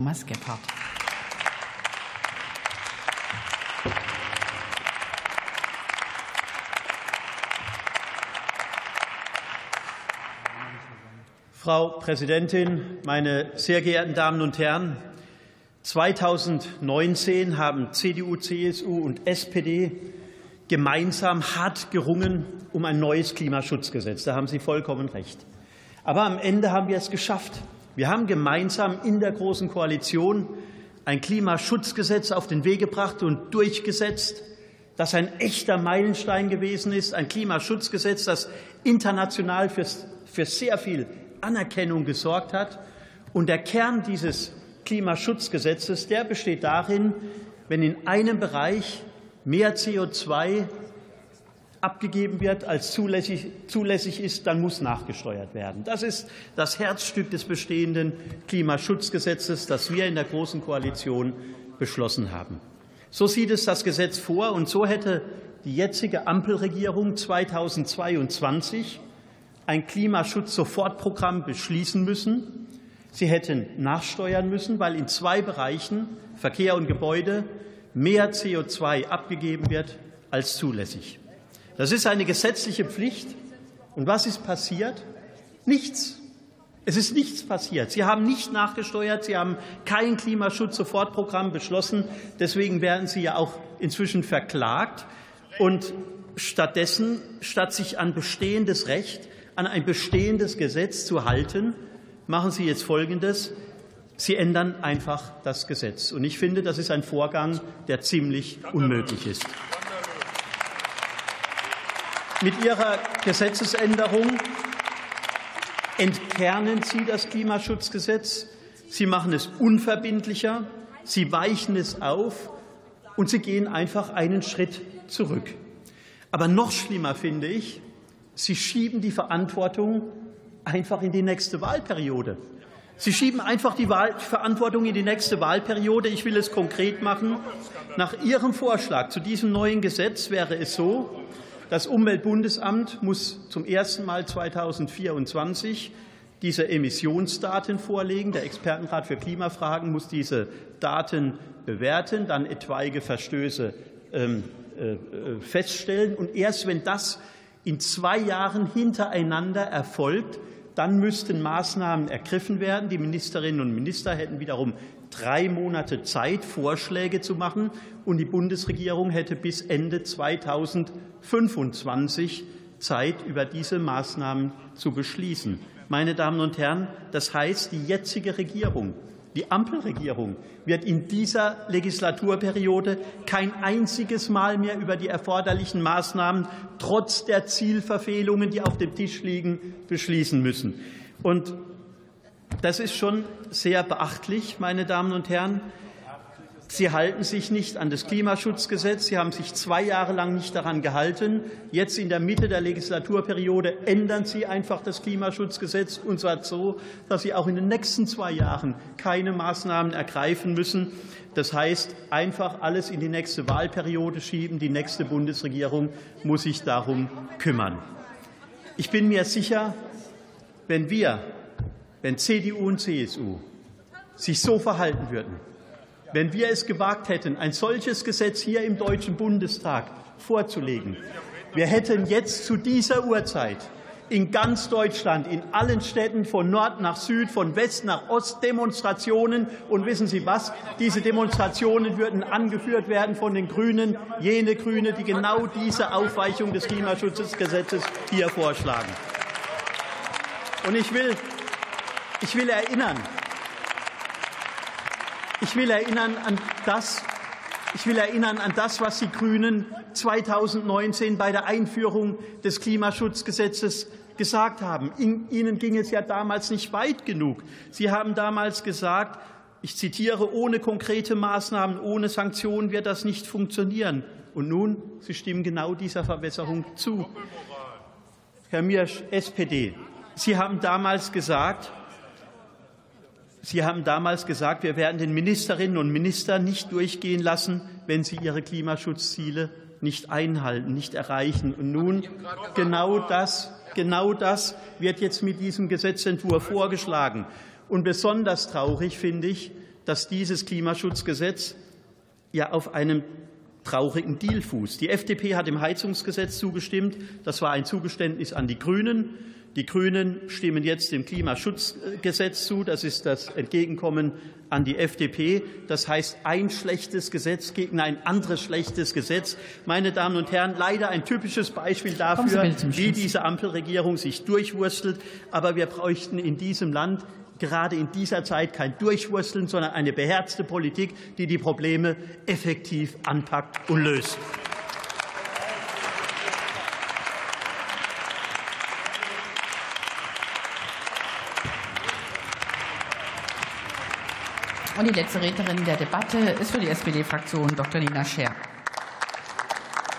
Thomas Gebhardt. Frau Präsidentin, meine sehr geehrten Damen und Herren! 2019 haben CDU, CSU und SPD gemeinsam hart gerungen um ein neues Klimaschutzgesetz. Da haben Sie vollkommen recht. Aber am Ende haben wir es geschafft. Wir haben gemeinsam in der Großen Koalition ein Klimaschutzgesetz auf den Weg gebracht und durchgesetzt, das ein echter Meilenstein gewesen ist, ein Klimaschutzgesetz, das international für, für sehr viel Anerkennung gesorgt hat. Und der Kern dieses Klimaschutzgesetzes, der besteht darin, wenn in einem Bereich mehr CO2 abgegeben wird, als zulässig, zulässig ist, dann muss nachgesteuert werden. Das ist das Herzstück des bestehenden Klimaschutzgesetzes, das wir in der Großen Koalition beschlossen haben. So sieht es das Gesetz vor, und so hätte die jetzige Ampelregierung 2022 ein Klimaschutz-Sofortprogramm beschließen müssen. Sie hätten nachsteuern müssen, weil in zwei Bereichen, Verkehr und Gebäude, mehr CO2 abgegeben wird als zulässig. Das ist eine gesetzliche Pflicht. Und was ist passiert? Nichts. Es ist nichts passiert. Sie haben nicht nachgesteuert. Sie haben kein Klimaschutz-Sofortprogramm beschlossen. Deswegen werden Sie ja auch inzwischen verklagt. Und stattdessen, statt sich an bestehendes Recht, an ein bestehendes Gesetz zu halten, machen Sie jetzt Folgendes. Sie ändern einfach das Gesetz. Und ich finde, das ist ein Vorgang, der ziemlich unmöglich ist. Mit Ihrer Gesetzesänderung entkernen Sie das Klimaschutzgesetz, Sie machen es unverbindlicher, Sie weichen es auf und Sie gehen einfach einen Schritt zurück. Aber noch schlimmer finde ich, Sie schieben die Verantwortung einfach in die nächste Wahlperiode. Sie schieben einfach die Wahl Verantwortung in die nächste Wahlperiode. Ich will es konkret machen. Nach Ihrem Vorschlag zu diesem neuen Gesetz wäre es so, das Umweltbundesamt muss zum ersten Mal 2024 diese Emissionsdaten vorlegen. Der Expertenrat für Klimafragen muss diese Daten bewerten, dann etwaige Verstöße ähm, äh, feststellen. Und erst wenn das in zwei Jahren hintereinander erfolgt, dann müssten Maßnahmen ergriffen werden. Die Ministerinnen und Minister hätten wiederum drei Monate Zeit, Vorschläge zu machen, und die Bundesregierung hätte bis Ende 2025 Zeit, über diese Maßnahmen zu beschließen. Meine Damen und Herren, das heißt, die jetzige Regierung, die Ampelregierung, wird in dieser Legislaturperiode kein einziges Mal mehr über die erforderlichen Maßnahmen trotz der Zielverfehlungen, die auf dem Tisch liegen, beschließen müssen. Und das ist schon sehr beachtlich, meine Damen und Herren. Sie halten sich nicht an das Klimaschutzgesetz. Sie haben sich zwei Jahre lang nicht daran gehalten. Jetzt in der Mitte der Legislaturperiode ändern Sie einfach das Klimaschutzgesetz und zwar so, dass Sie auch in den nächsten zwei Jahren keine Maßnahmen ergreifen müssen. Das heißt, einfach alles in die nächste Wahlperiode schieben. Die nächste Bundesregierung muss sich darum kümmern. Ich bin mir sicher, wenn wir wenn CDU und CSU sich so verhalten würden, wenn wir es gewagt hätten, ein solches Gesetz hier im Deutschen Bundestag vorzulegen, wir hätten jetzt zu dieser Uhrzeit in ganz Deutschland, in allen Städten von Nord nach Süd, von West nach Ost Demonstrationen. Und wissen Sie was? Diese Demonstrationen würden angeführt werden von den Grünen, jene Grüne, die genau diese Aufweichung des Klimaschutzgesetzes hier vorschlagen. Und ich will ich will erinnern, ich will erinnern an das, ich will erinnern an das, was die Grünen 2019 bei der Einführung des Klimaschutzgesetzes gesagt haben. Ihnen ging es ja damals nicht weit genug. Sie haben damals gesagt, ich zitiere, ohne konkrete Maßnahmen, ohne Sanktionen wird das nicht funktionieren. Und nun, Sie stimmen genau dieser Verbesserung zu. Herr Mirsch, SPD, Sie haben damals gesagt, Sie haben damals gesagt, wir werden den Ministerinnen und Ministern nicht durchgehen lassen, wenn sie ihre Klimaschutzziele nicht einhalten, nicht erreichen. Und nun genau das, genau das wird jetzt mit diesem Gesetzentwurf vorgeschlagen. Und besonders traurig finde ich, dass dieses Klimaschutzgesetz ja auf einem traurigen Deal fußt. Die FDP hat dem Heizungsgesetz zugestimmt. Das war ein Zugeständnis an die Grünen. Die Grünen stimmen jetzt dem Klimaschutzgesetz zu. Das ist das Entgegenkommen an die FDP. Das heißt, ein schlechtes Gesetz gegen ein anderes schlechtes Gesetz. Meine Damen und Herren, leider ein typisches Beispiel dafür, wie diese Ampelregierung sich durchwurstelt. Aber wir bräuchten in diesem Land gerade in dieser Zeit kein Durchwursteln, sondern eine beherzte Politik, die die Probleme effektiv anpackt und löst. Und die letzte Rednerin der Debatte ist für die SPD-Fraktion Dr. Nina Scher.